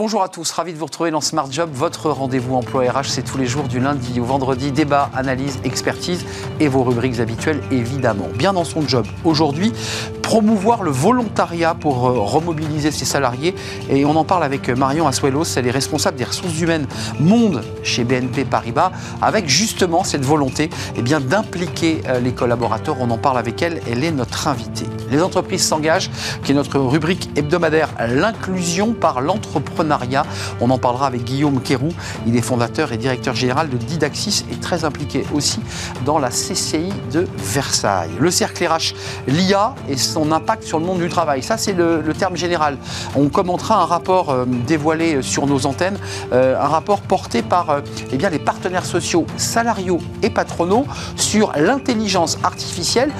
Bonjour à tous, ravi de vous retrouver dans Smart Job. Votre rendez-vous emploi RH, c'est tous les jours du lundi au vendredi. Débat, analyse, expertise et vos rubriques habituelles, évidemment. Bien dans son job. Aujourd'hui, promouvoir le volontariat pour euh, remobiliser ses salariés. Et on en parle avec Marion Asuelos, elle est responsable des ressources humaines monde chez BNP Paribas, avec justement cette volonté eh bien, d'impliquer euh, les collaborateurs. On en parle avec elle, elle est notre invitée. Les entreprises s'engagent, qui est notre rubrique hebdomadaire, l'inclusion par l'entrepreneur on en parlera avec Guillaume Kérou. Il est fondateur et directeur général de Didaxis et très impliqué aussi dans la CCI de Versailles. Le cercle RH, l'IA et son impact sur le monde du travail. Ça, c'est le, terme général. On commentera un rapport euh, dévoilé sur nos antennes, euh, un rapport porté par euh, eh bien, les partenaires sociaux, salariaux et patronaux sur l'intelligence artificielle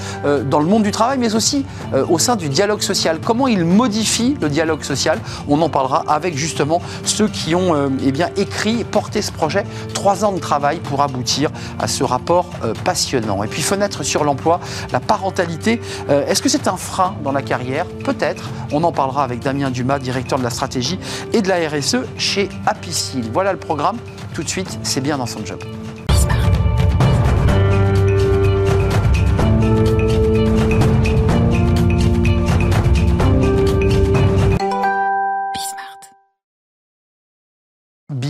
dans le monde du travail, mais aussi au sein du dialogue social. Comment il modifie le dialogue social? On en parlera avec justement ceux qui ont euh, eh bien, écrit porté ce projet. Trois ans de travail pour aboutir à ce rapport euh, passionnant. Et puis fenêtre sur l'emploi, la parentalité. Euh, est-ce que c'est un dans la carrière Peut-être. On en parlera avec Damien Dumas, directeur de la stratégie et de la RSE chez Apicil. Voilà le programme. Tout de suite, c'est bien dans son job.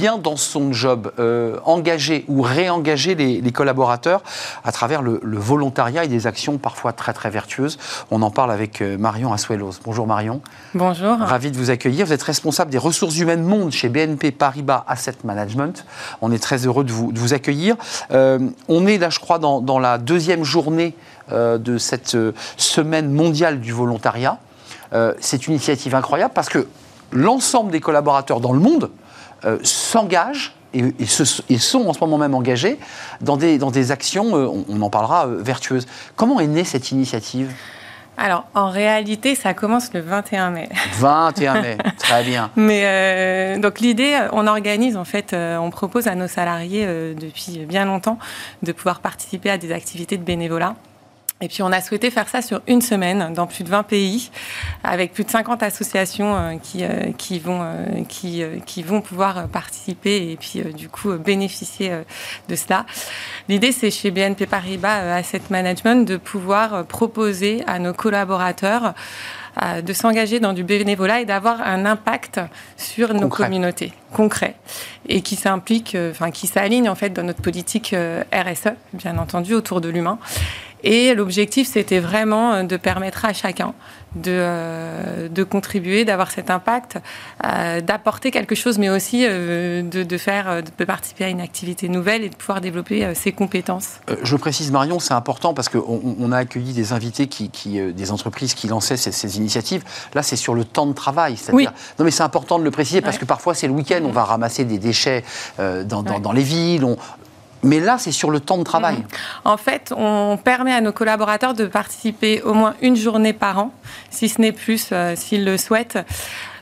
Bien dans son job, euh, engager ou réengager les, collaborateurs à travers le, volontariat et des actions parfois très très vertueuses. On en parle avec euh, Marion Asuelos. Bonjour Marion. Bonjour. Ravi de vous accueillir. Vous êtes responsable des ressources humaines monde chez BNP Paribas Asset Management. On est très heureux de vous, de vous accueillir. Euh, on est là, je crois, dans, dans la deuxième journée de cette semaine mondiale du volontariat. C'est une initiative incroyable parce que l'ensemble des collaborateurs dans le monde euh, s'engagent et, sont en ce moment même engagés dans des, dans des actions, euh, on, en parlera, euh, vertueuses. Comment est née cette initiative? Alors, en réalité, ça commence le 21 mai. 21 mai, très bien. Mais donc l'idée, on organise en fait, on propose à nos salariés depuis bien longtemps de pouvoir participer à des activités de bénévolat. Et puis on a souhaité faire ça sur une semaine dans plus de 20 pays, avec plus de 50 associations euh, qui, euh, qui, vont, euh, qui, qui vont pouvoir participer et puis du coup bénéficier de cela. L'idée c'est chez BNP Paribas Asset Management de pouvoir proposer à nos collaborateurs de s'engager dans du bénévolat et d'avoir un impact sur nos communautés concret et qui s'implique, enfin qui s'aligne en fait dans notre politique RSE, bien entendu, autour de l'humain. Et l'objectif, c'était vraiment euh, de permettre à chacun de, euh, de contribuer, d'avoir cet impact, euh, d'apporter quelque chose, mais aussi de, de, faire, de participer à une activité nouvelle et de pouvoir développer ses compétences. je précise, Marion, c'est important parce qu'on on a accueilli des invités, qui, qui des entreprises qui lançaient ces, ces initiatives. Là, c'est sur le temps de travail. Oui. Non, mais c'est important de le préciser parce que parfois, c'est le week-end, on va ramasser des déchets dans, dans, dans, les villes. On, mais là, c'est sur le temps de travail. Mhm. En fait, on permet à nos collaborateurs de participer au moins une journée par an, si ce n'est plus, euh, s'ils le souhaitent,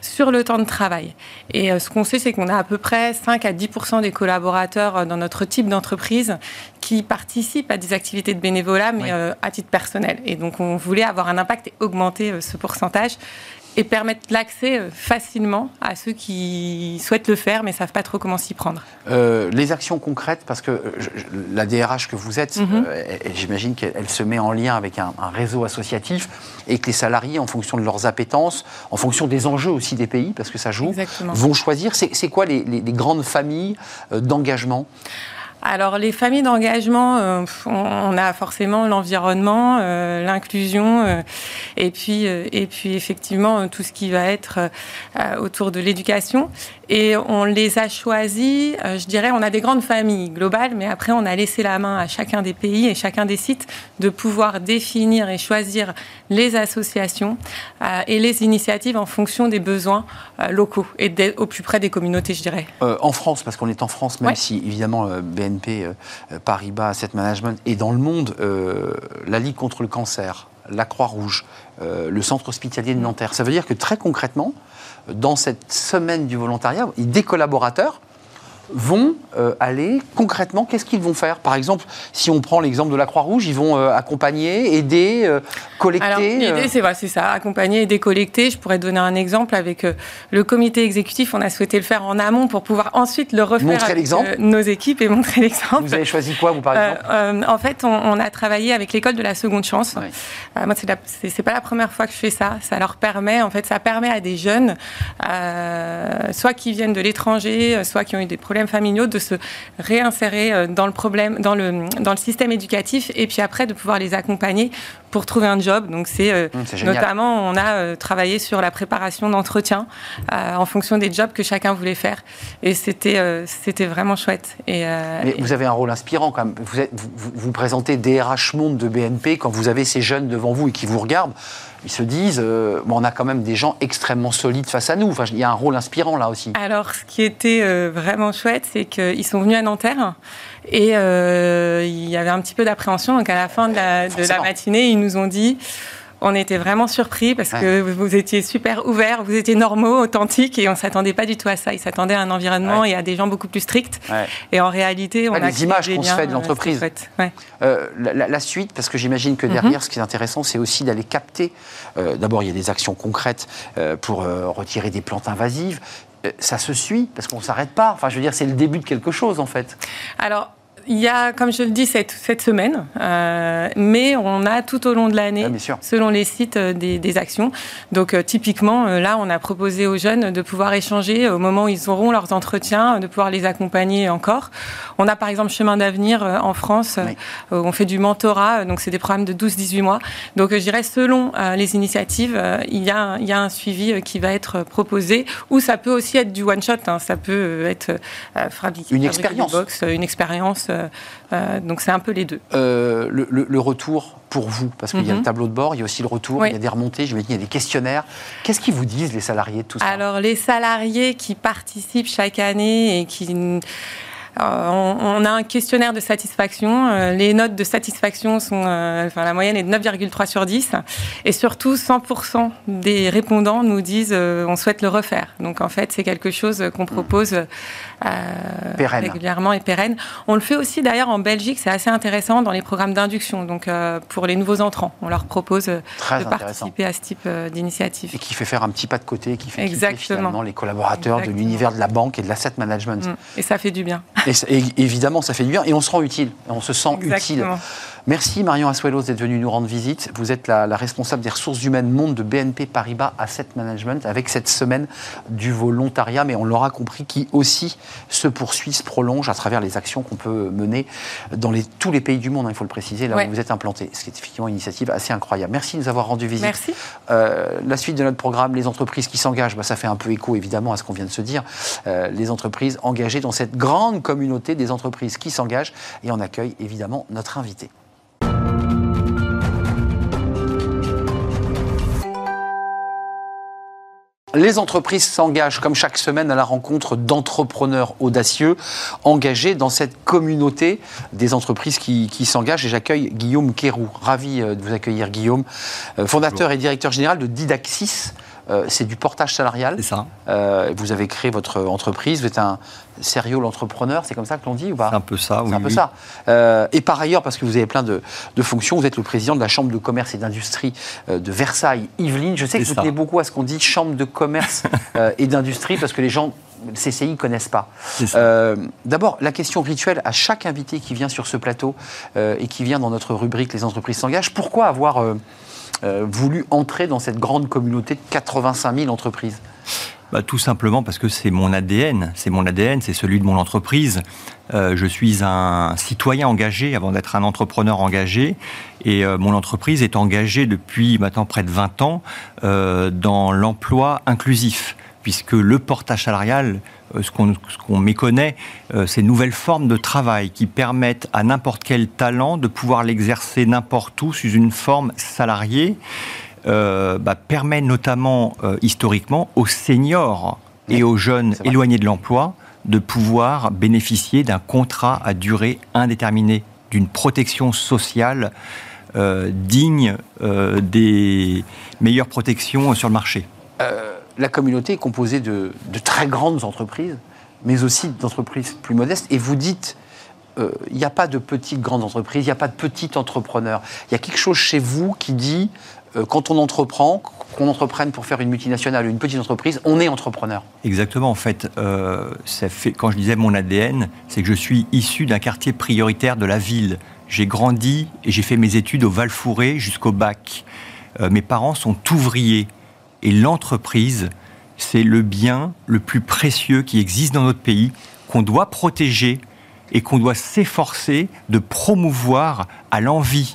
sur le temps de travail. Et euh, ce qu'on sait, c'est qu'on a à peu près 5 à 10% des collaborateurs euh, dans notre type d'entreprise qui participent à des activités de bénévolat, mais à titre personnel. Et donc, on voulait avoir un impact et augmenter ce pourcentage et permettre l'accès euh, facilement à ceux qui souhaitent le faire mais ne savent pas trop comment s'y prendre. Euh, les actions concrètes, parce que euh, la DRH que vous êtes, mhm. j'imagine qu'elle se met en lien avec un, réseau associatif et que les salariés, en fonction de leurs appétences, en fonction des enjeux aussi des pays, parce que ça joue, vont choisir. C'est quoi les, les grandes familles d'engagement? Alors les familles d'engagement, euh, on a forcément l'environnement, euh, l'inclusion, euh, et puis et puis effectivement tout ce qui va être autour de l'éducation. Et on les a choisis, je dirais, on a des grandes familles globales, mais après on a laissé la main à chacun des pays et chacun des sites de pouvoir définir et choisir les associations et les initiatives en fonction des besoins locaux et au plus près des communautés, je dirais. en France, parce qu'on est en France, même si évidemment BNP euh, Paribas Asset Management et dans le monde, euh, la Ligue contre le cancer, la Croix-Rouge, euh, le Centre hospitalier de Nanterre. Ça veut dire que très concrètement, dans cette semaine du volontariat, des collaborateurs vont euh, aller concrètement, qu'est-ce qu'ils vont faire? Par exemple, si on prend l'exemple de la Croix-Rouge, ils vont euh, accompagner, aider, euh, collecter. l'idée, c'est c'est ça, accompagner, aider, collecter. Je pourrais donner un exemple avec le comité exécutif. On a souhaité le faire en amont pour pouvoir ensuite le refaire montrer avec nos équipes et montrer l'exemple. Vous avez choisi quoi, vous, par exemple? En fait, on, a travaillé avec l'école de la seconde chance. moi, c'est pas la première fois que je fais ça. Ça leur permet, en fait, ça permet à des jeunes, soit qui viennent de l'étranger, soit qui ont eu des problèmes familiaux de se réinsérer euh, dans le problème, dans le, dans le système éducatif et puis après de pouvoir les accompagner pour trouver un job. Donc c'est euh, mmh, notamment on a euh, travaillé sur la préparation d'entretien en fonction des jobs que chacun voulait faire et c'était c'était vraiment chouette. Et, Mais vous avez un rôle inspirant quand même. Vous, êtes, vous, vous présentez DRH Monde de BNP quand vous avez ces jeunes devant vous et qui vous regardent ils se disent, euh, on a quand même des gens extrêmement solides face à nous. Enfin, il y a un rôle inspirant là aussi. Alors, ce qui était euh, vraiment chouette, c'est qu'ils sont venus à Nanterre et euh, il y avait un petit peu d'appréhension. Donc, à la fin de la, de la matinée, ils nous ont dit on était vraiment surpris parce que vous étiez super ouverts, vous étiez normaux, authentiques et on s'attendait pas du tout à ça. Ils s'attendaient à un environnement et à des gens beaucoup plus stricts. Et en réalité, on a les images qu'on se fait de l'entreprise. Euh, la, suite, parce que j'imagine que derrière, mhm. ce qui est intéressant, c'est aussi d'aller capter. Euh, d'abord, il y a des actions concrètes euh, pour retirer des plantes invasives ça se suit parce qu'on s'arrête pas. Enfin, je veux dire, c'est le début de quelque chose en fait. Alors, il y a, comme je le dis, cette, cette semaine, euh, mais on a tout au long de l'année, ah, selon les sites, euh, des, actions. Donc, euh, typiquement, là, on a proposé aux jeunes de pouvoir échanger au moment où ils auront leurs entretiens, de pouvoir les accompagner encore. On a, par exemple, Chemin d'avenir en France, où on fait du mentorat, donc c'est des programmes de 12-18 mois. Donc, je dirais, selon les initiatives, il, y a, il y a un suivi qui va être proposé, ou ça peut aussi être du one-shot, hein. ça peut être fabriqué, une expérience. Box, une expérience euh, euh, donc c'est un peu les deux. Euh, le, retour pour vous, parce qu'il y a le mhm. tableau de bord, il y a aussi le retour, il y a des remontées, je il y a des questionnaires. Qu'est-ce qu'ils vous disent les salariés de tout ça? Alors les salariés qui participent chaque année et qui euh, on, a un questionnaire de satisfaction. Euh, les notes de satisfaction sont, euh, enfin, la moyenne est de 9,3 sur 10. Et surtout, 100% des répondants nous disent on souhaite le refaire. Donc, en fait, c'est quelque chose qu'on propose régulièrement et pérenne. On le fait aussi d'ailleurs en Belgique, c'est assez intéressant dans les programmes d'induction. Donc, pour les nouveaux entrants, on leur propose de participer à ce type d'initiative. Et qui fait faire un petit pas de côté, qui fait finalement les collaborateurs de l'univers de la banque et de l'asset management. Mm. Et ça fait du bien. Et, évidemment, ça fait du bien et on se rend utile, on se sent utile. Merci Marion Asuelos d'être venue nous rendre visite. Vous êtes la, responsable des ressources humaines monde de BNP Paribas Asset Management avec cette semaine du volontariat, mais on l'aura compris, qui aussi se poursuit, se prolonge à travers les actions qu'on peut mener dans les, tous les pays du monde, hein, il faut le préciser, là où vous êtes implanté. Ce qui est effectivement une initiative assez incroyable. Merci de nous avoir rendu visite. Merci. Euh, la suite de notre programme, les entreprises qui s'engagent, bah, ça fait un peu écho évidemment à ce qu'on vient de se dire. Euh, les entreprises engagées dans cette grande communauté des entreprises qui s'engagent et on accueille évidemment notre invité. Les entreprises s'engagent comme chaque semaine à la rencontre d'entrepreneurs audacieux engagés dans cette communauté des entreprises qui, s'engagent. Et j'accueille Guillaume Kérou. Ravi euh, de vous accueillir, Guillaume, euh, fondateur et directeur général de Didaxis. Euh, c'est du portage salarial. C'est ça. vous avez créé votre entreprise. Vous êtes un sérieux l'entrepreneur, c'est comme ça que l'on dit ou pas C'est un peu ça, oui. C'est un peu ça. Euh, et par ailleurs, parce que vous avez plein de, fonctions, vous êtes le président de la Chambre de commerce et d'industrie euh, de Versailles-Yvelines. Je sais que vous tenez beaucoup à ce qu'on dit Chambre de commerce euh, et d'industrie, parce que les gens CCI ne connaissent pas. D'abord, la question rituelle à chaque invité qui vient sur ce plateau et qui vient dans notre rubrique Les entreprises s'engagent, pourquoi avoir voulu entrer dans cette grande communauté de 85 000 entreprises bah, tout simplement parce que c'est mon ADN, c'est mon ADN, c'est celui de mon entreprise. Euh, je suis un citoyen engagé avant d'être un entrepreneur engagé et euh, mon entreprise est engagée depuis maintenant près de 20 ans euh, dans l'emploi inclusif puisque le portage salarial, ce qu'on méconnaît, ces nouvelles formes de travail qui permettent à n'importe quel talent de pouvoir l'exercer n'importe où sous une forme salariée. Euh, bah, permet notamment euh, historiquement aux seniors et aux jeunes éloignés de l'emploi de pouvoir bénéficier d'un contrat à durée indéterminée, d'une protection sociale euh, digne des meilleures protections sur le marché. La communauté est composée de, très grandes entreprises mais aussi d'entreprises plus modestes. Et vous dites, euh, il n'y a pas de petites grandes entreprises, il n'y a pas de petits entrepreneurs. Il y a quelque chose chez vous qui dit, euh, quand on entreprend, qu'on entreprenne pour faire une multinationale ou une petite entreprise, on est entrepreneur. Exactement, en fait, euh, fait, quand je disais mon ADN, c'est que je suis issu d'un quartier prioritaire de la ville. J'ai grandi et j'ai fait mes études au val jusqu'au bac. mes parents sont ouvriers et l'entreprise, c'est le bien le plus précieux qui existe dans notre pays, qu'on doit protéger et qu'on doit s'efforcer de promouvoir à l'envie.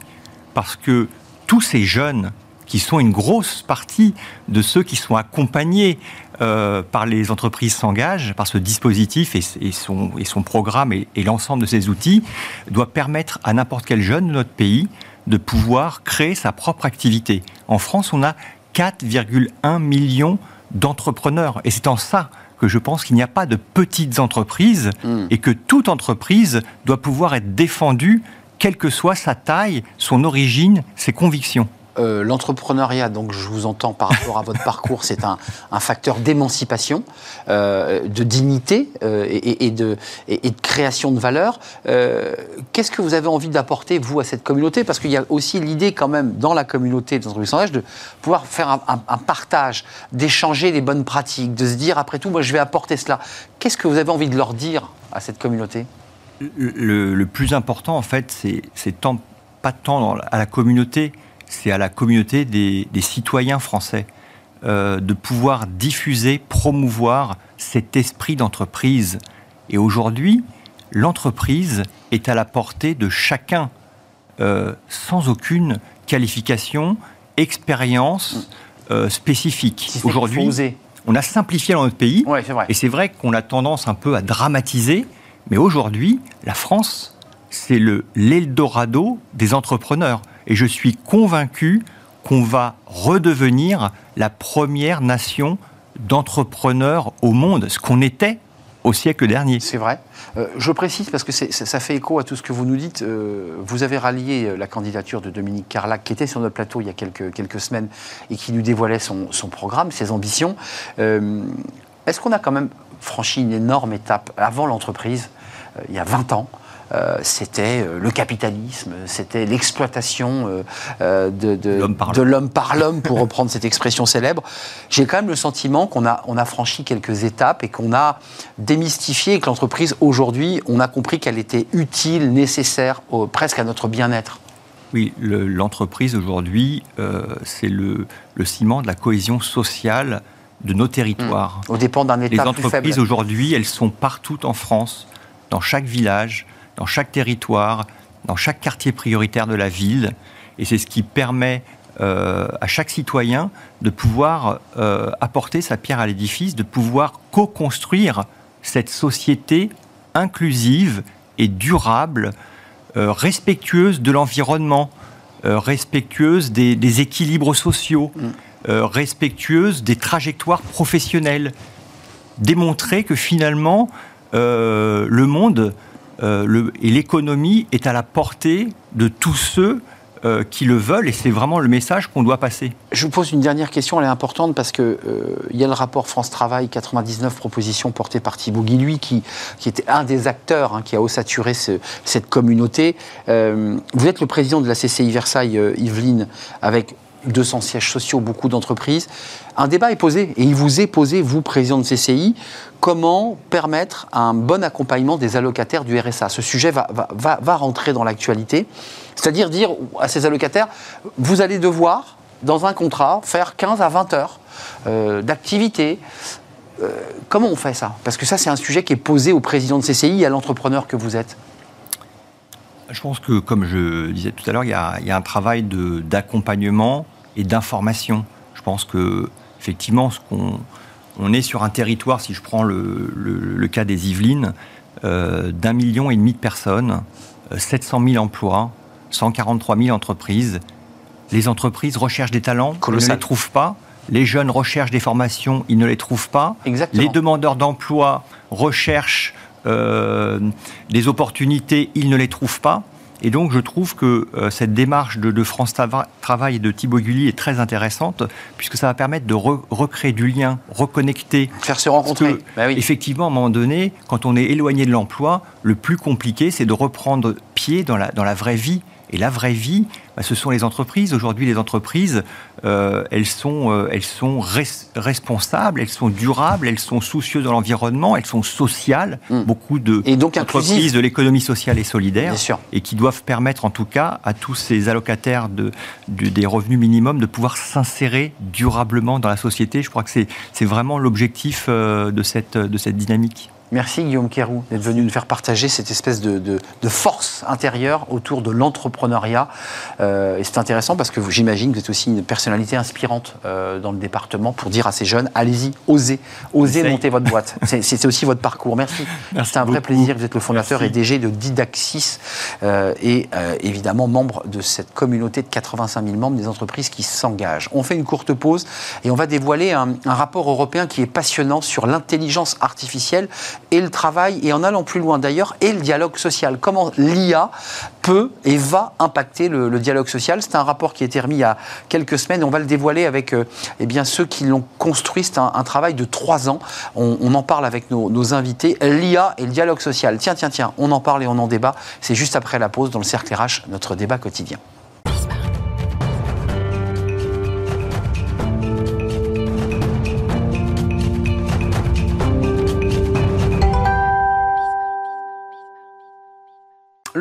Parce que tous ces jeunes, qui sont une grosse partie de ceux qui sont accompagnés euh, par les entreprises s'engagent, par ce dispositif et, son, et son, programme et, et l'ensemble de ces outils, doit permettre à n'importe quel jeune de notre pays de pouvoir créer sa propre activité. En France, on a 4,1 millions d'entrepreneurs. Et c'est en ça que je pense qu'il n'y a pas de petites entreprises hmm. et que toute entreprise doit pouvoir être défendue, quelle que soit sa taille, son origine, ses convictions. Euh, l'entrepreneuriat, donc je vous entends par rapport à votre parcours, c'est un, facteur d'émancipation, euh, de dignité euh, et, de, création de valeur. Qu'est-ce que vous avez envie d'apporter, vous, à cette communauté? Parce qu'il y a aussi l'idée, quand même, dans la communauté des entreprises sans de pouvoir faire un, partage, d'échanger les bonnes pratiques, de se dire, après tout, moi, je vais apporter cela. Qu'est-ce que vous avez envie de leur dire à cette communauté? Le, le, plus important, en fait, c'est pas tant à la communauté, c'est à la communauté des, citoyens français euh, de pouvoir diffuser, promouvoir cet esprit d'entreprise. Et aujourd'hui, l'entreprise est à la portée de chacun, euh, sans aucune qualification, expérience euh, spécifique. aujourd'hui, on a simplifié dans notre pays, et c'est vrai qu'on a tendance un peu à dramatiser, mais aujourd'hui, la France, c'est l'Eldorado des entrepreneurs. Et je suis convaincu qu'on va redevenir la première nation d'entrepreneurs au monde, ce qu'on était au siècle dernier. C'est vrai. Euh, je précise parce que ça fait écho à tout ce que vous nous dites. Euh, vous avez rallié euh, la candidature de Dominique Carlac, qui était sur notre plateau il y a quelques, semaines et qui nous dévoilait son, son programme, ses ambitions. Est-ce qu'on a quand même franchi une énorme étape avant l'entreprise, il y a 20 ans euh, c'était euh, le capitalisme, c'était l'exploitation euh, de, l'homme par l'homme, pour reprendre cette expression célèbre. J'ai quand même le sentiment qu'on a, on a franchi quelques étapes et qu'on a démystifié que l'entreprise, aujourd'hui, on a compris qu'elle était utile, nécessaire, presque à notre bien-être. Oui, l'entreprise aujourd'hui, c'est le, ciment de la cohésion sociale de nos territoires. Mmh. Au dépend d'un État Les entreprises aujourd'hui, elles sont partout en France, dans chaque village, dans chaque territoire, dans chaque quartier prioritaire de la ville. Et c'est ce qui permet euh, à chaque citoyen de pouvoir euh, apporter sa pierre à l'édifice, de pouvoir co-construire cette société inclusive et durable, euh, respectueuse de l'environnement, respectueuse des, équilibres sociaux, mm. respectueuse des trajectoires professionnelles. Démontrer que finalement, le monde euh, et l'économie est à la portée de tous ceux euh, qui le veulent, et c'est vraiment le message qu'on doit passer. Je vous pose une dernière question, elle est importante parce qu'il euh, y a le rapport France Travail 99 propositions porté par Thibault Guilhuy, qui, qui était un des acteurs hein, qui a ossaturé cette communauté. vous êtes le président de la CCI Versailles, Yveline, avec 200 sièges sociaux, beaucoup d'entreprises. Un débat est posé, et il vous est posé, vous, président de CCI, comment permettre un bon accompagnement des allocataires du RSA. Ce sujet va, rentrer dans l'actualité, c'est-à-dire dire à ces allocataires, vous allez devoir, dans un contrat, faire 15 à 20 heures euh, d'activité. Euh, comment on fait ça? Parce que ça, c'est un sujet qui est posé au président de CCI et à l'entrepreneur que vous êtes. Je pense que, comme je disais tout à l'heure, il, y a un travail d'accompagnement et d'information. Je pense que, effectivement, ce qu'on on est sur un territoire, si je prends le, cas des Yvelines, euh, d'un million et demi de personnes, 700 euh, 000 emplois, 143 000 entreprises. Les entreprises recherchent des talents, elles ne les trouvent pas. Les jeunes recherchent des formations, ils ne les trouvent pas. Les demandeurs d'emploi recherchent euh, des opportunités, ils ne les trouvent pas. Et donc, je trouve que euh, cette démarche de, France Travail et de Thibaut Gulli est très intéressante, puisque ça va permettre de recréer du lien, reconnecter. Faire se rencontrer. Bah effectivement, à un moment donné, quand on est éloigné de l'emploi, le plus compliqué, c'est de reprendre pied dans la, dans la vraie vie et la vraie vie, bah, ce sont les entreprises. Aujourd'hui, les entreprises, euh, elles sont, euh, elles sont responsables, elles sont durables, elles sont soucieuses de l'environnement, elles sont sociales. Hmm. Beaucoup de de l'économie sociale et solidaire, et qui doivent permettre, en tout cas, à tous ces allocataires de, des revenus minimums de pouvoir s'insérer durablement dans la société. Je crois que c'est vraiment l'objectif euh, de, cette, de cette dynamique. Merci Guillaume Kérou d'être venu nous faire partager cette espèce de, force intérieure autour de l'entrepreneuriat. Euh, et c'est intéressant parce que j'imagine que vous êtes aussi une personnalité inspirante euh, dans le département pour dire à ces jeunes, allez-y, osez, osez monter votre boîte. C'est aussi votre parcours. Merci. c'est un vrai plaisir. Vous êtes le fondateur et DG de Didaxis euh, et évidemment membre de cette communauté de 85 000 membres des entreprises qui s'engagent. On fait une courte pause et on va dévoiler un rapport européen qui est passionnant sur l'intelligence artificielle et le travail, et en allant plus loin d'ailleurs, et le dialogue social. Comment l'IA peut et va impacter le, dialogue social. C'est un rapport qui a été remis il y a quelques semaines. On va le dévoiler avec euh, eh bien, ceux qui l'ont construit. C'est un, travail de trois ans. On, en parle avec nos, nos invités. L'IA et le dialogue social. Tiens, tiens, tiens, on en parle et on en débat. C'est juste après la pause dans le cercle RH, notre débat quotidien.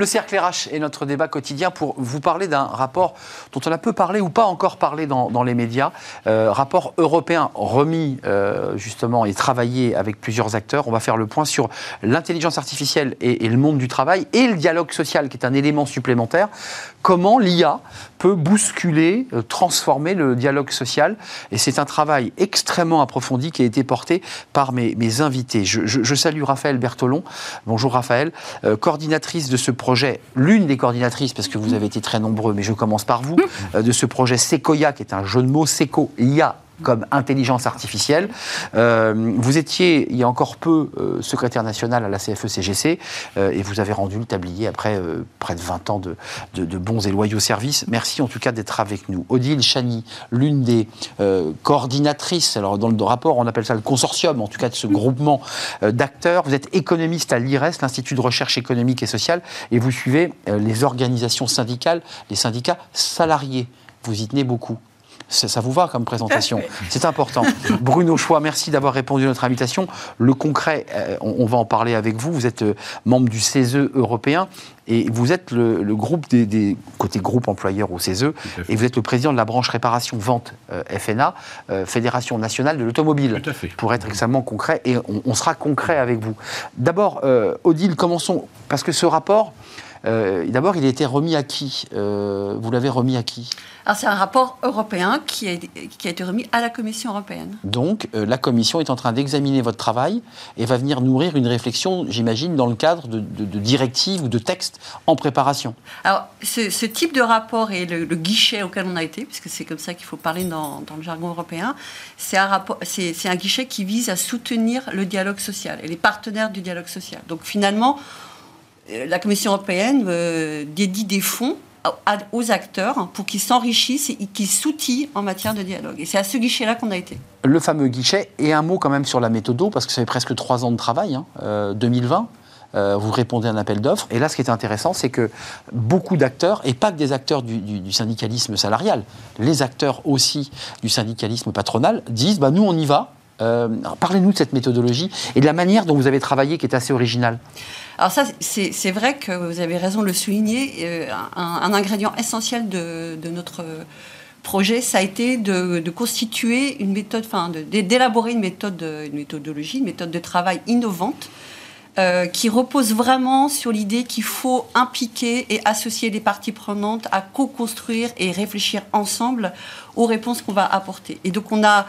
Le cercle RH est notre débat quotidien pour vous parler d'un rapport dont on a peu parlé ou pas encore parlé dans, les médias. Euh, rapport européen remis euh, justement et travaillé avec plusieurs acteurs. On va faire le point sur l'intelligence artificielle et, le monde du travail et le dialogue social qui est un élément supplémentaire. Comment l'IA peut bousculer, euh, transformer le dialogue social. Et c'est un travail extrêmement approfondi qui a été porté par mes, invités. Je, salue Raphaël Bertolon. Bonjour Raphaël, coordinatrice de ce projet, l'une des coordinatrices, parce que vous avez été très nombreux, mais je commence par vous, euh, de ce projet Sequoia, qui est un jeu de mots, Seco, IA comme intelligence artificielle. Euh, vous étiez, il y a encore peu, euh, secrétaire national à la CFE-CGC euh, et vous avez rendu le tablier après près de 20 ans de, de, bons et loyaux services. Merci en tout cas d'être avec nous. Odile Chani, l'une des coordinatrices, alors dans le rapport on appelle ça le consortium, en tout cas de ce groupement d'acteurs. Vous êtes économiste à l'IRES, l'Institut de recherche économique et sociale, et vous suivez les organisations syndicales, les syndicats salariés. Vous y tenez beaucoup. Ça, vous va comme présentation C'est important. Bruno Choix, merci d'avoir répondu à notre invitation. Le concret, euh, on, va en parler avec vous. Vous êtes euh, membre du CESE européen et vous êtes le, groupe des, côté groupe employeur au CESE et vous êtes le président de la branche réparation vente euh, FNA, Fédération nationale de l'automobile. Pour être extrêmement concret et on, sera concret avec vous. D'abord, Odile, commençons parce que ce rapport. D'abord, il a été remis à qui Vous l'avez remis à qui? Alors c'est un rapport européen qui a, qui a, été remis à la Commission européenne. Donc euh, la Commission est en train d'examiner votre travail et va venir nourrir une réflexion, j'imagine, dans le cadre de, directives ou de textes en préparation. Alors ce, type de rapport et le, guichet auquel on a été, puisque c'est comme ça qu'il faut parler dans, dans le jargon européen, c'est un, rapport, un guichet qui vise à soutenir le dialogue social et les partenaires du dialogue social. Donc finalement, euh, la Commission européenne euh, dédie des fonds aux acteurs pour qu'ils s'enrichissent et qu'ils s'outillent en matière de dialogue. Et c'est à ce guichet-là qu'on a été. Le fameux guichet, et un mot quand même sur la méthode, parce que ça fait presque trois ans de travail, 2020. Hein, euh, vous répondez à un appel d'offres. Et là, ce qui est intéressant, c'est que beaucoup d'acteurs, et pas que des acteurs du, syndicalisme salarial, les acteurs aussi du syndicalisme patronal, disent bah, nous, on y va. Euh, parlez-nous de cette méthodologie et de la manière dont vous avez travaillé qui est assez originale. Alors ça, c'est vrai que vous avez raison de le souligner. Euh, un, ingrédient essentiel de, notre projet, ça a été de, constituer une méthode, enfin, d'élaborer une méthode, une méthodologie, une méthode de travail innovante. Euh, qui repose vraiment sur l'idée qu'il faut impliquer et associer les parties prenantes à co-construire et réfléchir ensemble aux réponses qu'on va apporter. Et donc on a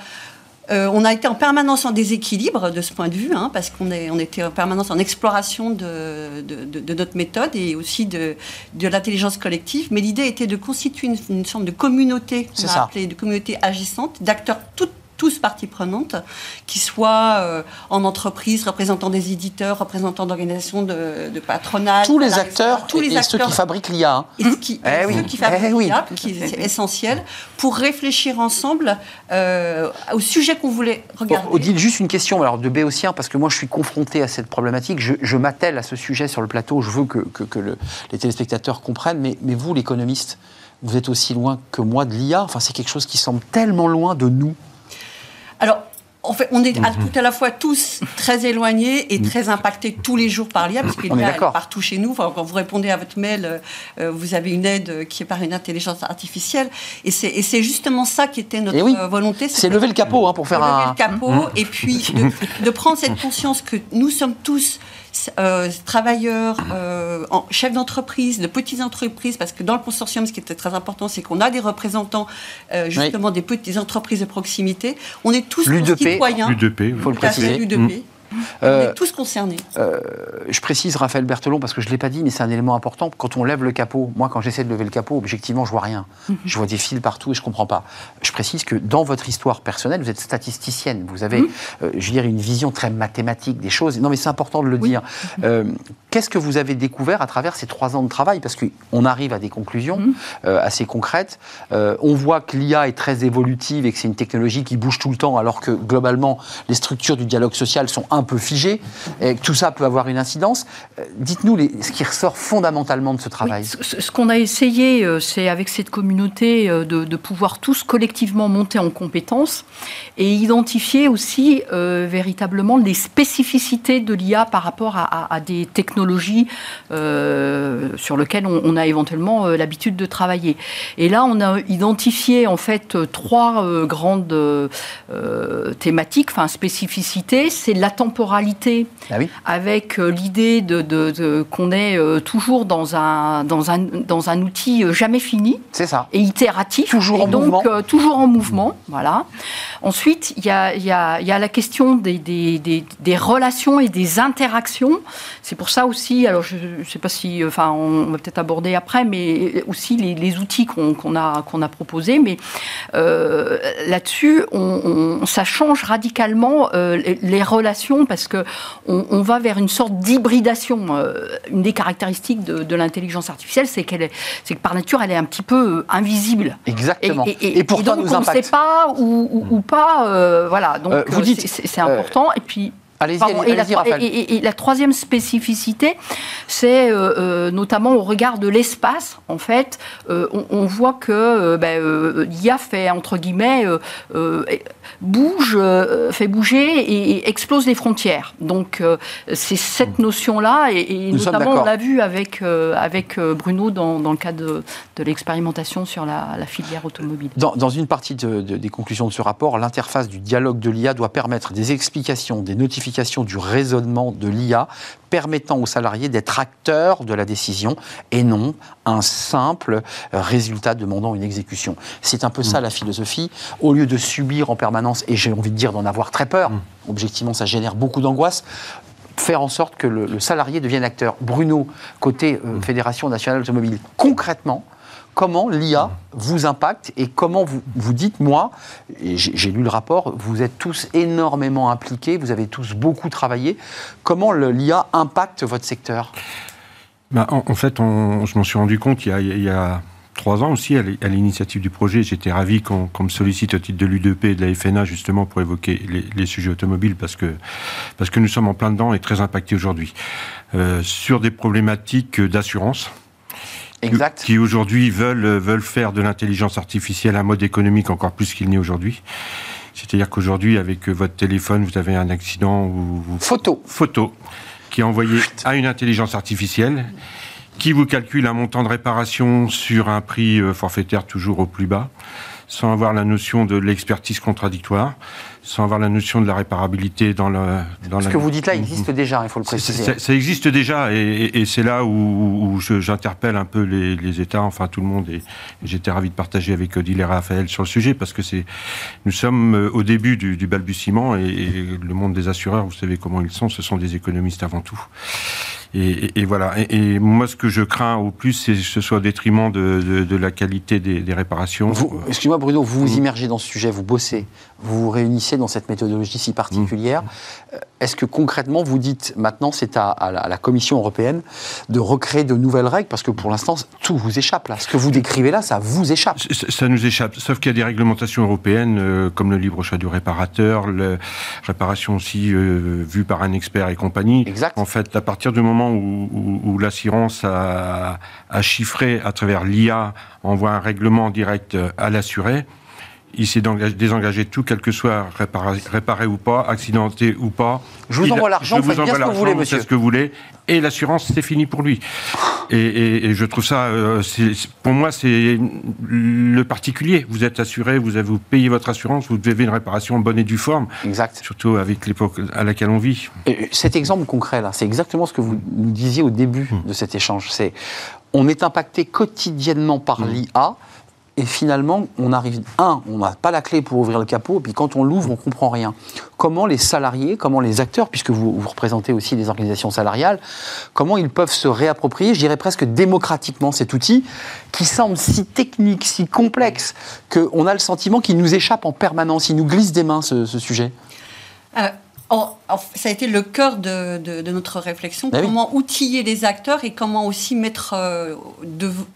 euh, on a été en permanence en déséquilibre de ce point de vue, hein, parce qu'on on était en permanence en exploration de, notre méthode et aussi de, l'intelligence collective. Mais l'idée était de constituer une, sorte de communauté, qu'on a appelée de communauté agissante, d'acteurs tous tous parties prenantes, qui soient euh, en entreprise, représentant des éditeurs, représentants d'organisations de, de patronat. Tous les acteurs, tous les et acteurs, ceux qui fabriquent l'IA. Hein. Et, qui, eh ceux qui fabriquent eh l'IA, qui est essentiel, pour réfléchir ensemble euh, au sujet qu'on voulait regarder. Odile, juste une question alors, de Béotien, parce que moi je suis confronté à cette problématique. Je, je m'attelle à ce sujet sur le plateau. Je veux que, que, que le, les téléspectateurs comprennent. Mais, mais vous, l'économiste, vous êtes aussi loin que moi de l'IA. Enfin, c'est quelque chose qui semble tellement loin de nous. Alors, en fait, on est mhm. tout à la fois tous très éloignés et mhm. très impactés tous les jours par l'IA, parce qu'il est partout chez nous. Enfin, quand vous répondez à votre mail, euh, vous avez une aide qui est par une intelligence artificielle. Et c'est justement ça qui était notre oui, volonté. C'est lever le capot hein, pour faire un. Lever le capot, mhm. et puis de, de prendre cette conscience que nous sommes tous euh, travailleurs, euh, en, chefs d'entreprise, de petites entreprises, parce que dans le consortium, ce qui était très important, c'est qu'on a des représentants euh, justement des petites entreprises de proximité. On est tous citoyens. L'UDP, il faut le préciser. On est euh, tous concernés. Euh, je précise Raphaël Berthelon parce que je ne l'ai pas dit, mais c'est un élément important. Quand on lève le capot, moi quand j'essaie de lever le capot, objectivement, je vois rien. Mhm. Je vois des fils partout et je ne comprends pas. Je précise que dans votre histoire personnelle, vous êtes statisticienne. Vous avez, mhm. euh, je dirais, une vision très mathématique des choses. Non, mais c'est important de le dire. Mhm. Qu'est-ce que vous avez découvert à travers ces trois ans de travail? Parce qu'on arrive à des conclusions assez concrètes. on voit que l'IA est très évolutive et que c'est une technologie qui bouge tout le temps, alors que globalement, les structures du dialogue social sont un peu figé, et tout ça peut avoir une incidence. Euh, dites-nous ce qui ressort fondamentalement de ce travail. ce, qu'on a essayé, euh, c'est avec cette communauté euh, de, pouvoir tous collectivement monter en compétences et identifier aussi véritablement les spécificités de l'IA par rapport à, des technologies sur lesquelles on, a éventuellement l'habitude de travailler. Et là, on a identifié en fait trois grandes thématiques, enfin spécificités. C'est la ah avec euh, l'idée de, qu'on est euh, toujours dans un, dans un, dans un outil euh, jamais fini. C'est ça. Et itératif. Toujours en donc, mouvement. toujours en mouvement, voilà. Ensuite, il y a, y, a, y a, la question des, des, des, relations et des interactions. C'est pour ça aussi, alors je ne sais pas si, enfin, on va peut-être aborder après, mais aussi les, outils qu'on a, qu'on a proposés. Mais là-dessus, on, ça change radicalement les relations parce que on, va vers une sorte d'hybridation. Euh, une des caractéristiques de, l'intelligence artificielle, c'est qu'elle est, c'est que par nature, elle est un petit peu euh, invisible. Exactement. Et, pourtant, donc, on ne sait pas ou, pas. Euh, voilà. Donc, vous dites, c'est important. et puis et, la, troisième spécificité, c'est euh, euh, notamment au regard de l'espace. En fait, euh, on, voit que ben, l'IA fait, entre guillemets, bouge, fait bouger et, explose les frontières. Donc, c'est cette hmm. notion-là, et, notamment, on l'a vu avec, avec Bruno dans, le cadre de, l'expérimentation sur la, filière automobile. Dans, une partie des conclusions de ce rapport, l'interface du dialogue de l'IA doit permettre des explications, des notifications du raisonnement de l'IA permettant aux salariés d'être acteurs de la décision et non un simple résultat demandant une exécution. C'est un peu ça mm. la philosophie. Au lieu de subir en permanence, et j'ai envie de dire d'en avoir très peur, mm. objectivement ça génère beaucoup d'angoisse, faire en sorte que le, salarié devienne acteur. Bruno, côté euh, mm. Fédération nationale automobile, concrètement, comment l'IA vous impacte et comment vous, vous dites, moi, j'ai lu le rapport, vous êtes tous énormément impliqués, vous avez tous beaucoup travaillé, comment l'IA impacte votre secteur? Bah, en, fait, je m'en suis rendu compte il y a, trois ans aussi, à l'initiative du projet. J'étais ravi qu'on me sollicite au titre de l'UDP et de la FNA justement pour évoquer les, sujets automobiles parce que, parce que nous sommes en plein dedans et très impactés aujourd'hui. Euh, sur des problématiques d'assurance, qui aujourd'hui veulent, veulent faire de l'intelligence artificielle un mode économique encore plus qu'il n'est aujourd'hui. C'est-à-dire qu'aujourd'hui, avec votre téléphone, vous avez un accident ou... Photo. Photo, qui est envoyé à une intelligence artificielle, qui vous calcule un montant de réparation sur un prix euh, forfaitaire toujours au plus bas, sans avoir la notion de l'expertise contradictoire sans avoir la notion de la réparabilité dans le. Dans Ce que vous dites là existe déjà, il faut le préciser. Ça, existe déjà, et, c'est là où, j'interpelle un peu les, États, enfin tout le monde, et, j'étais ravi de partager avec Odile et Raphaël sur le sujet, parce que c'est, nous sommes euh, au début du, balbutiement, et, le monde des assureurs, vous savez comment ils sont, ce sont des économistes avant tout. Et, voilà. Et, moi, ce que je crains au plus, c'est que ce soit au détriment de, la qualité des, réparations. Excusez-moi, Bruno, vous vous immergez dans ce sujet, vous bossez, vous vous réunissez dans cette méthodologie si particulière. Mmh. Euh, est-ce que concrètement, vous dites maintenant, c'est à, la, Commission européenne de recréer de nouvelles règles? Parce que pour l'instant, tout vous échappe là. Ce que vous décrivez là, ça vous échappe. Ça, nous échappe. Sauf qu'il y a des réglementations européennes, euh, comme le libre choix du réparateur, la réparation aussi euh, vue par un expert et compagnie. Exact. En fait, à partir du moment où, l'assurance a, a chiffré à travers l'IA, envoie un règlement direct à l'assuré, il s'est désengagé de tout, quel que soit réparé, ou pas, accidenté ou pas. Je vous envoie l'argent, faites bien ce que vous voulez, monsieur. ce que vous voulez, et l'assurance, c'est fini pour lui. Et, je trouve ça, euh, pour moi, c'est le particulier. Vous êtes assuré, vous avez payé votre assurance, vous devez une réparation en bonne et due forme. Exact. Surtout avec l'époque à laquelle on vit. Et cet exemple concret, là, c'est exactement ce que vous nous disiez au début hmm. de cet échange. C'est, on est impacté quotidiennement par hmm. l'IA et finalement, on arrive, un, on n'a pas la clé pour ouvrir le capot, et puis quand on l'ouvre, on comprend rien. Comment les salariés, comment les acteurs, puisque vous, vous représentez aussi des organisations salariales, comment ils peuvent se réapproprier, je dirais presque démocratiquement, cet outil qui semble si technique, si complexe, qu'on a le sentiment qu'il nous échappe en permanence, il nous glisse des mains ce, sujet euh, ça a été le cœur de, notre réflexion, ah comment outiller les acteurs et comment aussi mettre euh,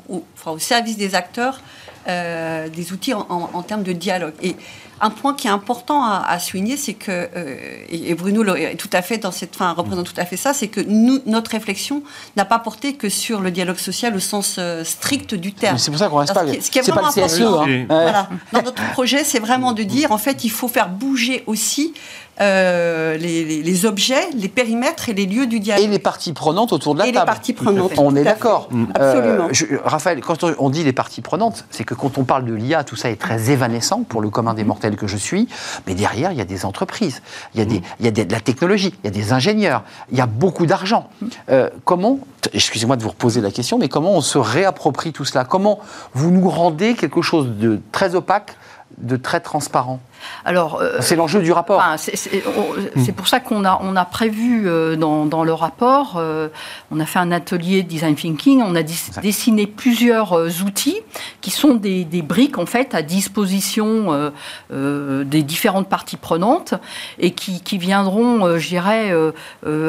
au, service des acteurs euh, des outils en, termes de dialogue. Et un point qui est important à, souligner, c'est que, euh, et Bruno est tout à fait dans cette, fin, représente tout à fait ça, c'est que nous, notre réflexion n'a pas porté que sur le dialogue social au sens euh, strict du terme. C'est pour ça qu'on reste pas. Ce qui est, vraiment pas le CSE. Hein. Voilà. Dans notre projet, c'est vraiment de dire, en fait, il faut faire bouger aussi euh, les, objets, les périmètres et les lieux du dialogue. Et les parties prenantes autour de la et table. les parties prenantes. On est d'accord. Absolument. Euh, Raphaël, quand on dit les parties prenantes, c'est que quand on parle de l'IA, tout ça est très évanescent pour le commun des mortels que je suis, mais derrière, il y a des entreprises, il y a, des, il y a de la technologie, il y a des ingénieurs, il y a beaucoup d'argent. Euh, comment, excusez-moi de vous reposer la question, mais comment on se réapproprie tout cela? Comment vous nous rendez quelque chose de très opaque, de très transparent? Alors, euh, c'est l'enjeu du rapport. c'est pour ça qu'on a, on a prévu euh, dans, le rapport, euh, on a fait un atelier de design thinking, on a dessiné plusieurs outils qui sont des, briques en fait à disposition des différentes parties prenantes et qui, viendront, je dirais,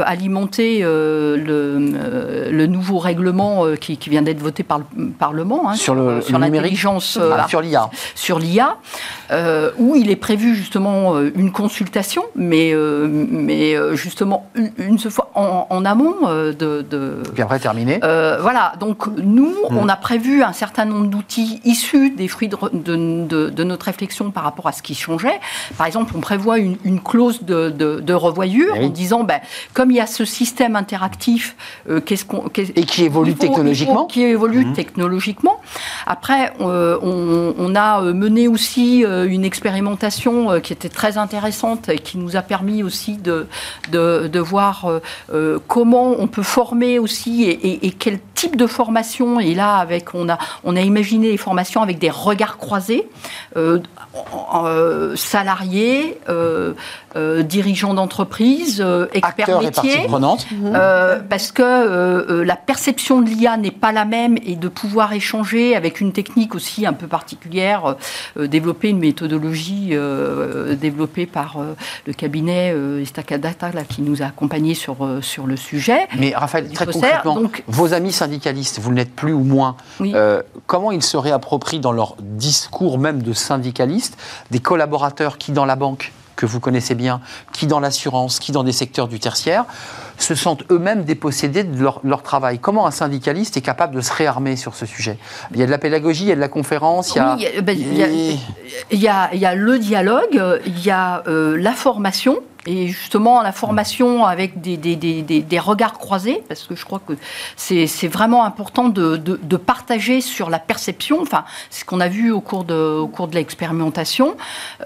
alimenter le, nouveau règlement qui, vient d'être voté par le Parlement hein, sur, l'intelligence, ah, sur l'IA, sur l'IA, où il est prévu justement euh, une consultation, mais, euh, mais euh, justement une, fois en, amont de, de, Puis après terminé. voilà, donc nous, hmm. on a prévu un certain nombre d'outils issus des fruits de, de, notre réflexion par rapport à ce qui changeait. Par exemple, on prévoit une, clause de, revoyure eh en disant, ben, comme il y a ce système interactif, qu'est-ce qu'on... Et qui évolue technologiquement Qui évolue hmm. technologiquement. Après, on, on, a mené aussi une expérimentation euh, qui était très intéressante et qui nous a permis aussi de, de, voir euh, euh, comment on peut former aussi et, quel type de formation. Et là, avec, on, a, on a imaginé les formations avec des regards croisés, salariés, dirigeants d'entreprise, experts métiers. parce que la perception de l'IA n'est pas la même et de pouvoir échanger avec une technique aussi un peu particulière, développer une méthodologie euh, développé par euh, le cabinet euh, Estacadata là, qui nous a accompagnés sur, sur le sujet. Mais Raphaël, très concrètement, Donc, vos amis syndicalistes, vous ne l'êtes plus ou moins, comment ils se réapproprient dans leur discours même de syndicalistes des collaborateurs qui, dans la banque, que vous connaissez bien, qui dans l'assurance, qui dans des secteurs du tertiaire, se sentent eux-mêmes dépossédés de leur, travail. Comment un syndicaliste est capable de se réarmer sur ce sujet? Il y a de la pédagogie, il y a de la conférence, il y a... il, y a, il y a le dialogue, il y a euh, la formation, et justement, la formation avec des, des, des, des, regards croisés, parce que je crois que c'est vraiment important de, de, de, partager sur la perception, enfin, ce qu'on a vu au cours de, au cours de l'expérimentation.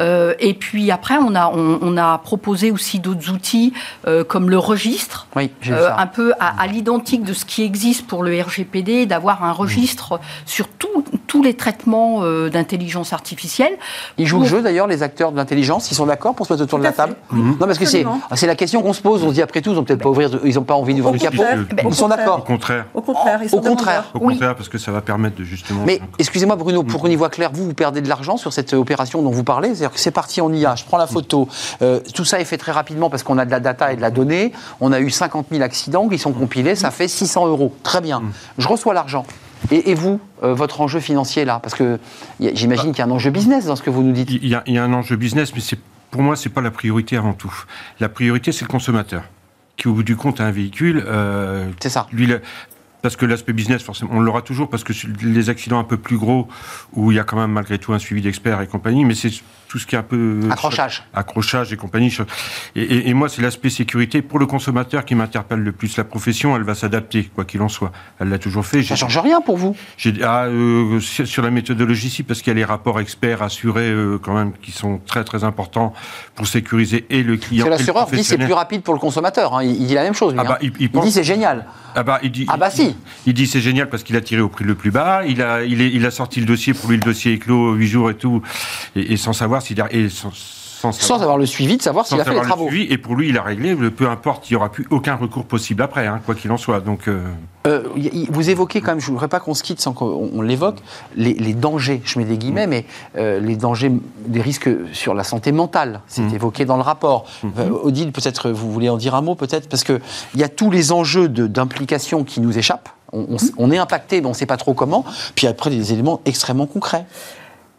Euh, et puis après, on a, on, a proposé aussi d'autres outils euh, comme le registre, oui, euh, un peu à, à l'identique de ce qui existe pour le RGPD, d'avoir un registre sur tout, tous les traitements euh, d'intelligence artificielle. Ils jouent le jeu d'ailleurs, les acteurs de l'intelligence, ils sont d'accord pour se mettre autour de la table? Non, parce que c'est c'est la question qu'on se pose. On se dit après tout, ils n'ont peut-être pas ouvrir, ils n'ont pas envie d'ouvrir le capot. Ils sont Au d'accord. contraire. Au contraire, ils sont Au contraire. Au contraire, parce que ça va permettre de justement. Mais excusez-moi Bruno, pour qu'on y voit clair, vous, vous perdez de l'argent sur cette opération dont vous parlez? C'est-à-dire que c'est parti en IA, je prends la photo, euh, tout ça est fait très rapidement parce qu'on a de la data et de la donnée, on a eu 50 000 accidents qui sont compilés, ça fait 600 euros. Très bien. Je reçois l'argent. Et, et vous, euh, votre enjeu financier là? Parce que j'imagine qu'il y a un enjeu business dans ce que vous nous dites. Il y, a, il y a un enjeu business, mais c'est pour moi, c'est pas la priorité avant tout. La priorité, c'est le consommateur, qui au bout du compte a un véhicule. euh, C'est ça. lui, le- parce que l'aspect business, forcément, on l'aura toujours, parce que les accidents un peu plus gros, où il y a quand même malgré tout un suivi d'experts et compagnie, mais c'est tout ce qui est un peu... Accrochage. accrochage et compagnie. Et, et- et moi, c'est l'aspect sécurité pour le consommateur qui m'interpelle le plus. La profession, elle va s'adapter, quoi qu'il en soit. Elle l'a toujours fait. Ça J'ai- change rien pour vous? Ah, euh, sur, sur la méthodologie, si, parce qu'il y a les rapports experts assurés, euh, quand même, qui sont très très importants pour sécuriser et le client. L'assureur dit c'est plus rapide pour le consommateur. hein. Il, il dit la même chose. lui, Ah bah, hein. il- il il pense- dit c'est génial. Ah bah, il dit, Ah bah si. il, dit c'est génial parce qu'il a tiré au prix le plus bas, il a, il, est- il a sorti le dossier, pour lui le dossier est clos, 8 jours et tout, et, et sans savoir s'il a... Et sans, sans Sans avoir le suivi de savoir s'il a fait les savoir le travaux. suivi, et pour lui, il a réglé, peu importe, il n'y aura plus aucun recours possible après, hein, quoi qu'il en soit. Donc, euh, Euh, vous évoquez quand même, je ne voudrais pas qu'on se quitte sans qu'on on l'évoque, les, les dangers, je mets des guillemets, mais euh, les dangers, des risques sur la santé mentale, c'est Mhm. évoqué dans le rapport. Euh, Odile, peut-être vous voulez en dire un mot, peut-être, parce qu'il y a tous les enjeux d'implication qui nous échappent. On, on on est impacté, mais on ne sait pas trop comment. Puis après, des éléments extrêmement concrets.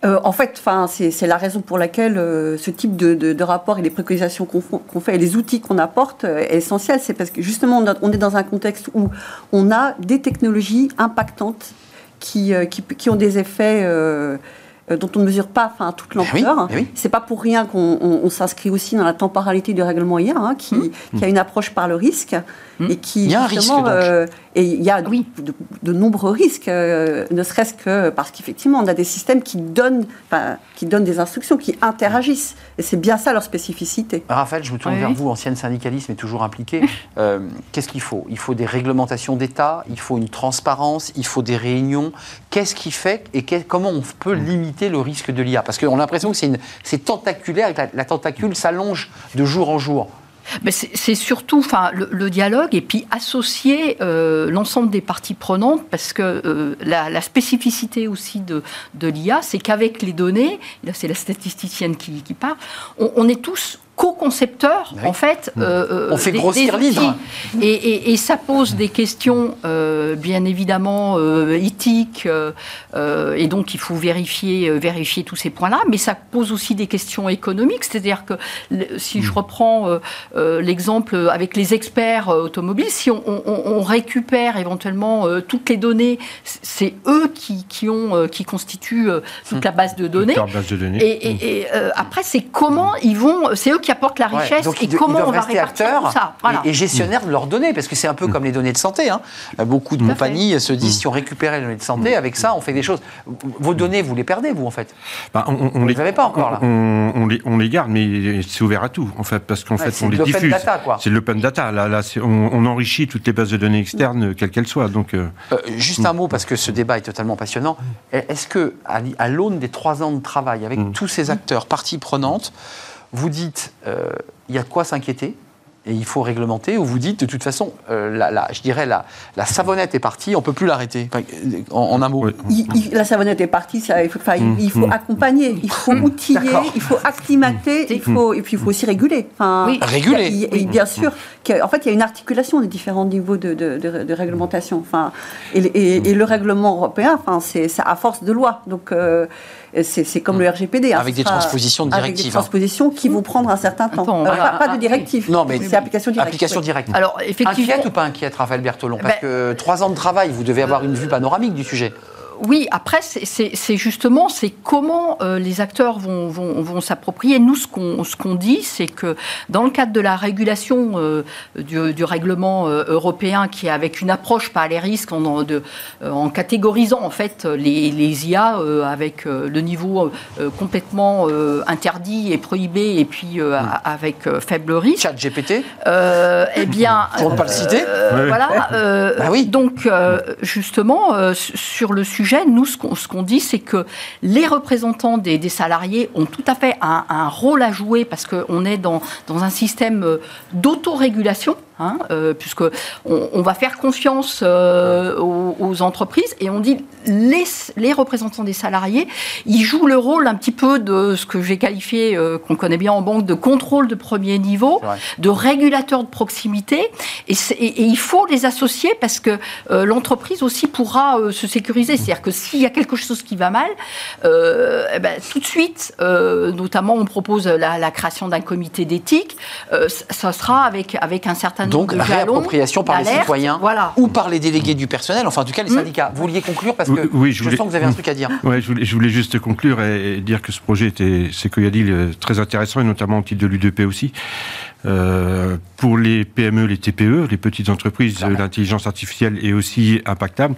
Euh, en fait, enfin, c'est la raison pour laquelle euh, ce type de, de, de rapport et les préconisations qu'on fait et les outils qu'on apporte euh, est essentiel. C'est parce que justement, on, a- on est dans un contexte où on a des technologies impactantes qui, qui, qui ont des effets dont on ne mesure pas enfin, toute oui, l'ampleur. eh oui. C'est pas pour rien qu'on on- on s'inscrit aussi dans la temporalité du règlement IA, hein, qui, qui a une approche par le risque et qui Mmh. Il y a un justement, risque, donc. euh, et il y a Oui. de, de nombreux risques, euh, ne serait-ce que parce qu'effectivement, on a des systèmes qui donnent, enfin, qui donnent des instructions, qui interagissent. Et c'est bien ça leur spécificité. Raphaël, je me tourne Oui, vers vous, ancienne syndicaliste mais toujours impliquée. Euh, Qu'est-ce qu'il faut? Il faut des réglementations d'État, il faut une transparence, il faut des réunions. Qu'est-ce qui fait et comment on peut limiter le risque de l'IA Parce qu'on a l'impression que c'est tentaculaire et que la, la tentacule s'allonge de jour en jour. C'est surtout enfin, le, dialogue et puis associer euh, l'ensemble des parties prenantes parce que euh, la, spécificité aussi de, l'IA, c'est qu'avec les données, là c'est la statisticienne qui, parle, on est tous co-concepteurs Oui. en fait. euh, euh, On fait des- grossir l'hydre. Et, et- et ça pose des questions euh, bien évidemment euh, éthiques euh, et donc il faut vérifier, euh, vérifier tous ces points-là, mais ça pose aussi des questions économiques, c'est-à-dire que si je reprends euh, euh, l'exemple avec les experts euh, automobiles, si on, on- on récupère éventuellement euh, toutes les données, c'est eux qui, qui ont, euh, qui constituent euh, toute la base de données. base de données. Et, et- et, euh, après, c'est comment ils vont, c'est eux qui apportent la Ouais, richesse donc et ils de- ils comment on va répartir acteurs tout ça. Voilà. et, et gestionnaires de leurs données, parce que c'est un peu comme les données de santé. hein. Euh, Beaucoup de compagnies se disent si on récupérait les données de santé, avec ça, on fait des choses. Vos données, vous les perdez, vous, en fait? Bah, on, on Vous les les avez pas encore, là. On, on les, on les garde, mais c'est ouvert à tout, en fait, parce qu'en Ouais, fait, c'est on les l'open diffuse. data, quoi. C'est de l'open data. Là, là, c'est- on, on enrichit toutes les bases de données externes, quelles qu'elles soient. Donc, euh, Euh, juste un mot, parce que ce débat est totalement passionnant. Est-ce que, à l'aune des trois ans de travail, avec tous ces acteurs, parties prenantes, vous dites euh, il y a de quoi s'inquiéter et il faut réglementer, ou vous dites de toute façon, euh, la, la- je dirais la, la savonnette est partie, on peut plus l'arrêter, Enfin, euh, en, en un mot. ouais. Il- il- la savonnette est partie, ça, il faut, enfin, il- il faut Mm. accompagner, il faut outiller, D'accord. il faut acclimater, il faut, et puis il faut aussi réguler. Enfin, Oui. Réguler. il y a- Et bien sûr, en fait, il y a une articulation des différents niveaux de, de- de- de réglementation. Enfin, et, et- et le règlement européen, enfin, c'est c'est à force de loi. Donc, euh, c'est comme le RGPD. hein, Avec des sera- transpositions de Avec des directives, hein. transpositions qui vont prendre un certain temps. Attends, Euh, pas, pas de directive. Non, mais c'est application directe. Application oui. directe. Alors effectivement, Inquiète ou pas inquiète, Raphaël Bertolon? Parce Ben- que trois ans de travail, vous devez avoir une vue panoramique du sujet. Oui, après, c'est- justement, c'est comment euh, les acteurs vont, vont, vont s'approprier. Nous, ce qu'on ce qu'on dit, c'est que dans le cadre de la régulation euh, du, du règlement euh, européen, qui est avec une approche par les risques, en, en- de, euh, en catégorisant en fait les, les IA euh, avec euh, le niveau euh, complètement euh, interdit et prohibé, et puis euh, a- avec euh, faible risque. Chat GPT Euh, eh bien, Pour ne pas le citer euh, voilà. euh, Bah oui. Donc, euh, justement, euh, su- sur le sujet, nous, ce qu'on dit, c'est que les représentants des, salariés ont tout à fait un, rôle à jouer parce qu'on est dans, dans un système d'autorégulation Hein, euh, puisque on, va faire confiance euh, aux, entreprises et on dit les, les représentants des salariés, ils jouent le rôle un petit peu de ce que j'ai qualifié, euh, qu'on connaît bien en banque, de contrôle de premier niveau, de régulateur de proximité, et, il faut les associer parce que l'entreprise aussi pourra se sécuriser. C'est-à-dire que s'il y a quelque chose qui va mal, eh ben, tout de suite, notamment on propose la, la création d'un comité d'éthique, ça sera avec, avec un certain donc, réappropriation par les citoyens ou par les délégués du personnel, enfin en tout cas les mm. syndicats. Vous vouliez conclure parce que oui, je, sens que vous avez un truc à dire. Oui, je voulais, juste conclure et, dire que ce projet était, c'est que dit, très intéressant et notamment au titre de l'UDP aussi. Euh, pour les PME, les TPE, les petites entreprises, l'intelligence artificielle est aussi impactable.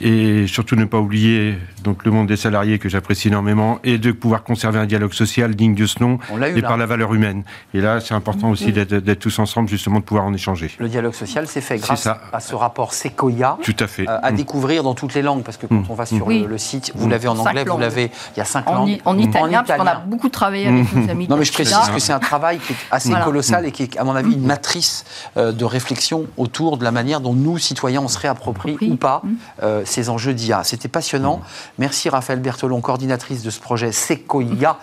Et surtout ne pas oublier donc le monde des salariés que j'apprécie énormément et de pouvoir conserver un dialogue social digne de ce nom et par la valeur humaine. Et là, c'est important aussi d'être tous ensemble, justement, de pouvoir en échanger. Le dialogue social, c'est fait grâce à ce rapport Sequoia. Tout à fait. Euh, à mm. découvrir dans toutes les langues, parce que quand mm. on va sur le, site, vous l'avez en anglais, vous l'avez, il y a cinq langues. En, italien, parce qu'on a beaucoup travaillé avec nos amis. Non, mais je précise que c'est un travail qui est assez colossal et qui est, à mon avis, une matrice euh, de réflexion autour de la manière dont nous, citoyens, on se réapproprie ou pas euh, ces enjeux d'IA. C'était passionnant. Merci Raphaël Berthelon, coordinatrice de ce projet Sequoia,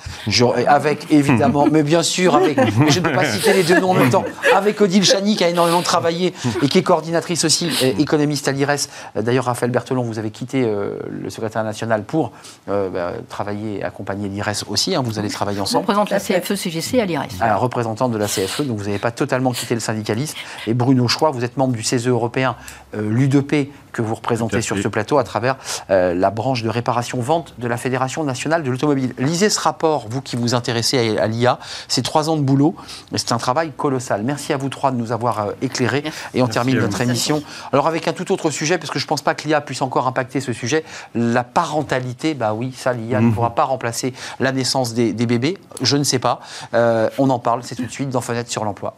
avec évidemment, mais bien sûr, avec, je ne peux pas citer les deux noms en même temps, avec Odile Chani qui a énormément travaillé et qui est coordinatrice aussi, euh, économiste à l'IRES. D'ailleurs, Raphaël Berthelon, vous avez quitté le secrétaire national pour bah, travailler et accompagner l'IRES aussi. Hein. vous allez travailler ensemble. représente la CFE-CGC à l'IRES. Un représentant de la CFE, donc vous n'avez pas totalement quitté le syndicalisme. Et Bruno Choix, vous êtes membre du CESE européen, euh, l'UDP, que vous représentez sur ce plateau à travers euh, la branche de réparation-vente de la Fédération nationale de l'automobile. Lisez ce rapport, vous qui vous intéressez à, l'IA. C'est trois ans de boulot, mais c'est un travail colossal. Merci à vous trois de nous avoir euh, éclairés. Et on termine notre émission. Alors avec un tout autre sujet, parce que je ne pense pas que l'IA puisse encore impacter ce sujet, la parentalité, bah oui, ça, l'IA ne mhm. pourra pas remplacer la naissance des, bébés. Je ne sais pas. on en parle, c'est tout de suite dans Fenêtre sur l'emploi.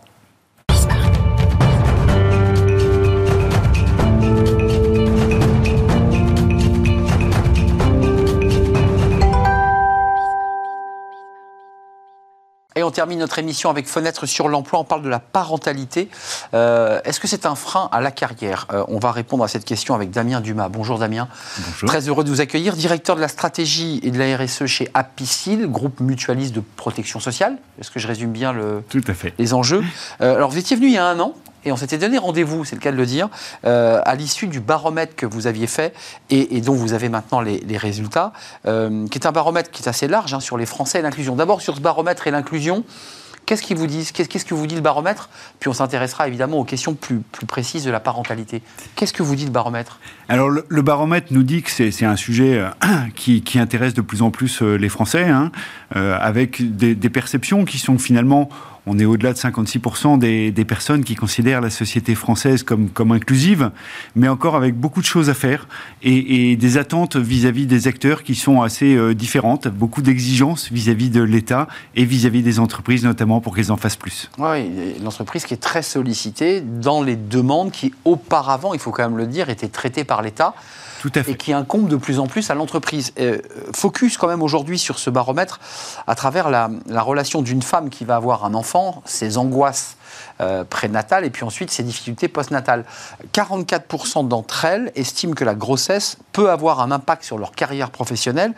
Et on termine notre émission avec Fenêtre sur l'emploi. On parle de la parentalité. Euh, est-ce que c'est un frein à la carrière? Euh, On va répondre à cette question avec Damien Dumas. Bonjour Damien. Bonjour. Très heureux de vous accueillir. Directeur de la stratégie et de la RSE chez Apicil, groupe mutualiste de protection sociale. Est-ce que je résume bien le, Tout à fait. les enjeux? Euh, Alors vous étiez venu il y a un an et on s'était donné rendez-vous, c'est le cas de le dire, euh, à l'issue du baromètre que vous aviez fait et, dont vous avez maintenant les, résultats, euh, qui est un baromètre qui est assez large hein, sur les Français et l'inclusion. D'abord sur ce baromètre et l'inclusion, Qu'est-ce qu'ils vous disent Qu'est-ce que vous dit le baromètre? Puis on s'intéressera évidemment aux questions plus, plus précises de la parentalité. Qu'est-ce que vous dit le baromètre? Alors le, baromètre nous dit que c'est un sujet euh, qui, intéresse de plus en plus les Français, hein, avec des, perceptions qui sont finalement on est au-delà de 56% des, personnes qui considèrent la société française comme, inclusive, mais encore avec beaucoup de choses à faire et, des attentes vis-à-vis des acteurs qui sont assez euh, différentes, beaucoup d'exigences vis-à-vis de l'État et vis-à-vis des entreprises, notamment pour qu'elles en fassent plus. Oui, l'entreprise qui est très sollicitée dans les demandes qui, auparavant, il faut quand même le dire, étaient traitées par l'État et qui incombe de plus en plus à l'entreprise. Euh, focus quand même aujourd'hui sur ce baromètre à travers la, relation d'une femme qui va avoir un enfant, ses angoisses euh, prénatales et puis ensuite ses difficultés postnatales. 44% d'entre elles estiment que la grossesse peut avoir un impact sur leur carrière professionnelle,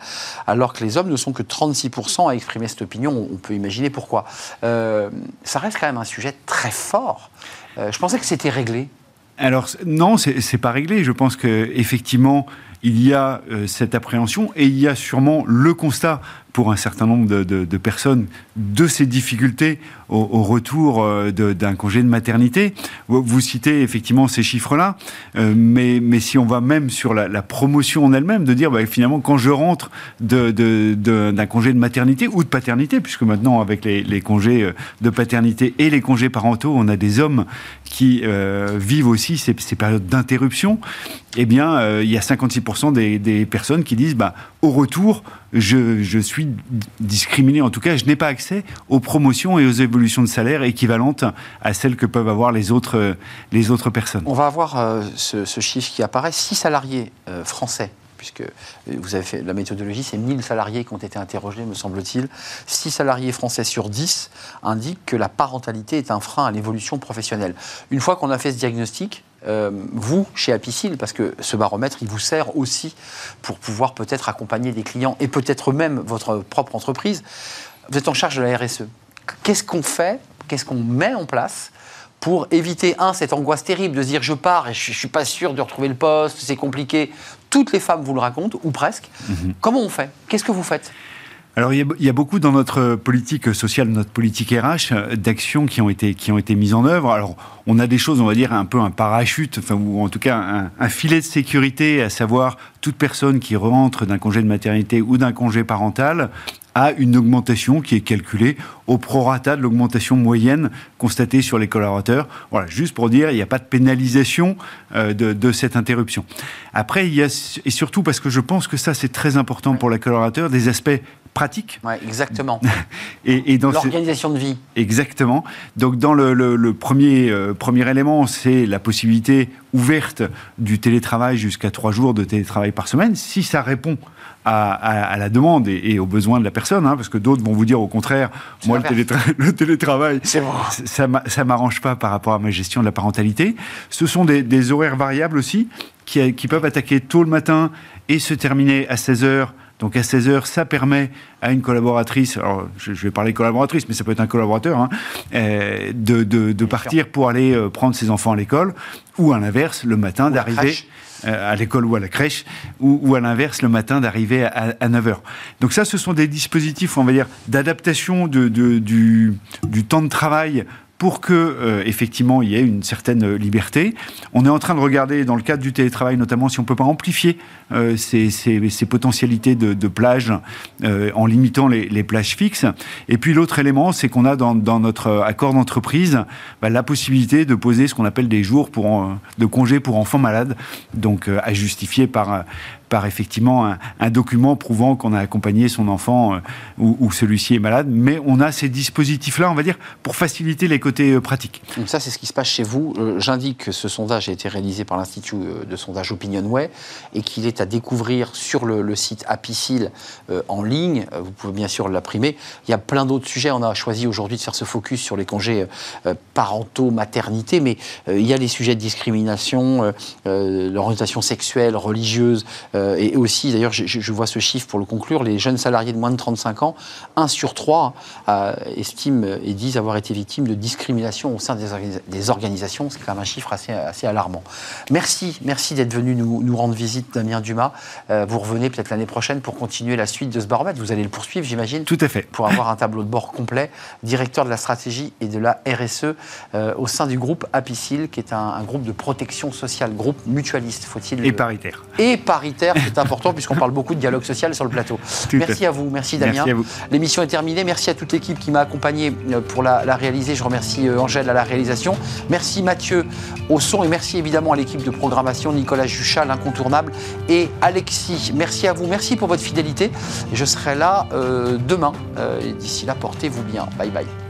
alors que les hommes ne sont que 36% à exprimer cette opinion. On peut imaginer pourquoi. Euh, ça reste quand même un sujet très fort. je pensais que c'était réglé. Alors non, c'est pas réglé. Je pense que effectivement, il y a euh, cette appréhension et il y a sûrement le constat pour un certain nombre de, personnes de ces difficultés au, retour euh, d'un congé de maternité. Vous, citez effectivement ces chiffres-là, euh, mais, mais, si on va même sur la, promotion en elle-même, de dire bah, finalement quand je rentre d'un congé de maternité ou de paternité, puisque maintenant avec les, congés euh, de paternité et les congés parentaux, on a des hommes qui vivent aussi ces, périodes d'interruption, eh bien il y a 56% des, personnes qui disent bah, au retour, je, suis discriminé, en tout cas, je n'ai pas accès aux promotions et aux évolutions de salaire équivalentes à celles que peuvent avoir les autres, les autres personnes. On va avoir euh, ce, chiffre qui apparaît. Six salariés euh, français puisque vous avez fait la méthodologie, c'est 1000 salariés qui ont été interrogés, me semble-t-il. 6 salariés français sur 10 indiquent que la parentalité est un frein à l'évolution professionnelle. Une fois qu'on a fait ce diagnostic, euh, vous, chez Apicil, parce que ce baromètre, il vous sert aussi pour pouvoir peut-être accompagner des clients et peut-être même votre propre entreprise. Vous êtes en charge de la RSE. Qu'est-ce qu'on fait Qu'est-ce qu'on met en place pour éviter, un, cette angoisse terrible de se dire je pars et je ne suis pas sûr de retrouver le poste, c'est compliqué. Toutes les femmes vous le racontent, ou presque. Mhm. Comment on fait? Qu'est-ce que vous faites? Alors il y, a, beaucoup dans notre politique sociale, notre politique RH, euh, d'actions qui ont été qui ont été mises en œuvre. Alors on a des choses, on va dire un peu un parachute, enfin ou en tout cas un, filet de sécurité, à savoir toute personne qui rentre d'un congé de maternité ou d'un congé parental a une augmentation qui est calculée au prorata de l'augmentation moyenne constatée sur les collaborateurs. Voilà, juste pour dire, il n'y a pas de pénalisation euh, de, cette interruption. Après, il y a, et surtout parce que je pense que ça, c'est très important pour les collaborateurs, des aspects pratiques. Ouais, exactement. et, et dans l'organisation de vie. Exactement. Donc dans le, premier, euh, premier élément, c'est la possibilité ouverte du télétravail jusqu'à trois jours de télétravail par semaine. Si ça répond à, la demande et, aux besoins de la personne, hein, parce que d'autres vont vous dire au contraire, moi le, télétravail, ça ne m'arrange pas par rapport à ma gestion de la parentalité. Ce sont des, horaires variables aussi qui, qui, peuvent attaquer tôt le matin et se terminer à 16 heures. Donc à 16 heures, ça permet à une collaboratrice, alors je, vais parler collaboratrice, mais ça peut être un collaborateur, hein, euh, de, de, partir pour aller euh, prendre ses enfants à l'école, ou à l'inverse, le matin d'arriver euh, à l'école ou à la crèche, ou, à l'inverse, le matin d'arriver à, 9h. Donc ça, ce sont des dispositifs, on va dire, d'adaptation de, du, du, temps de travail pour que euh, effectivement il y ait une certaine liberté. On est en train de regarder dans le cadre du télétravail notamment si on peut pas amplifier euh, ces, ces, potentialités de, de plage euh, en limitant les, les, plages fixes. Et puis l'autre élément, c'est qu'on a dans, dans, notre accord d'entreprise bah, la possibilité de poser ce qu'on appelle des jours pour, de congés pour enfants malades, donc à justifier par par effectivement un, document prouvant qu'on a accompagné son enfant euh, ou, celui-ci est malade, mais on a ces dispositifs-là, on va dire, pour faciliter les côtés euh, pratiques. Donc ça, c'est ce qui se passe chez vous. Euh, j'indique que ce sondage a été réalisé par l'Institut de sondage Opinionway et qu'il est à découvrir sur le, site Apicil en ligne. Vous pouvez bien sûr l'imprimer. Il y a plein d'autres sujets. On a choisi aujourd'hui de faire ce focus sur les congés parentaux, maternité, mais il y a les sujets de discrimination, l'orientation sexuelle, religieuse, euh, et aussi, d'ailleurs, je, vois ce chiffre pour le conclure, les jeunes salariés de moins de 35 ans, 1 sur 3 euh, estiment et disent avoir été victimes de discrimination au sein des, organisations, c'est quand même un chiffre assez, assez alarmant. Merci, merci d'être venu nous, rendre visite, Damien Dumas. Euh, vous revenez peut-être l'année prochaine pour continuer la suite de ce baromètre. Vous allez le poursuivre, j'imagine Tout à fait. Pour avoir un tableau de bord complet. Directeur de la stratégie et de la RSE au sein du groupe Apicil, qui est un, un groupe de protection sociale, groupe mutualiste, faut-il Et paritaire. Et paritaire c'est important puisqu'on parle beaucoup de dialogue social sur le plateau. merci à vous, merci Damien. L'émission est terminée. Merci à toute l'équipe qui m'a accompagné euh, pour la, réaliser. Je remercie euh, Angèle à la réalisation. Merci Mathieu au son et merci évidemment à l'équipe de programmation, Nicolas Juchat, l'incontournable, et Alexis. Merci à vous, merci pour votre fidélité. Je serai là euh, demain. D'ici là, portez-vous bien. Bye bye.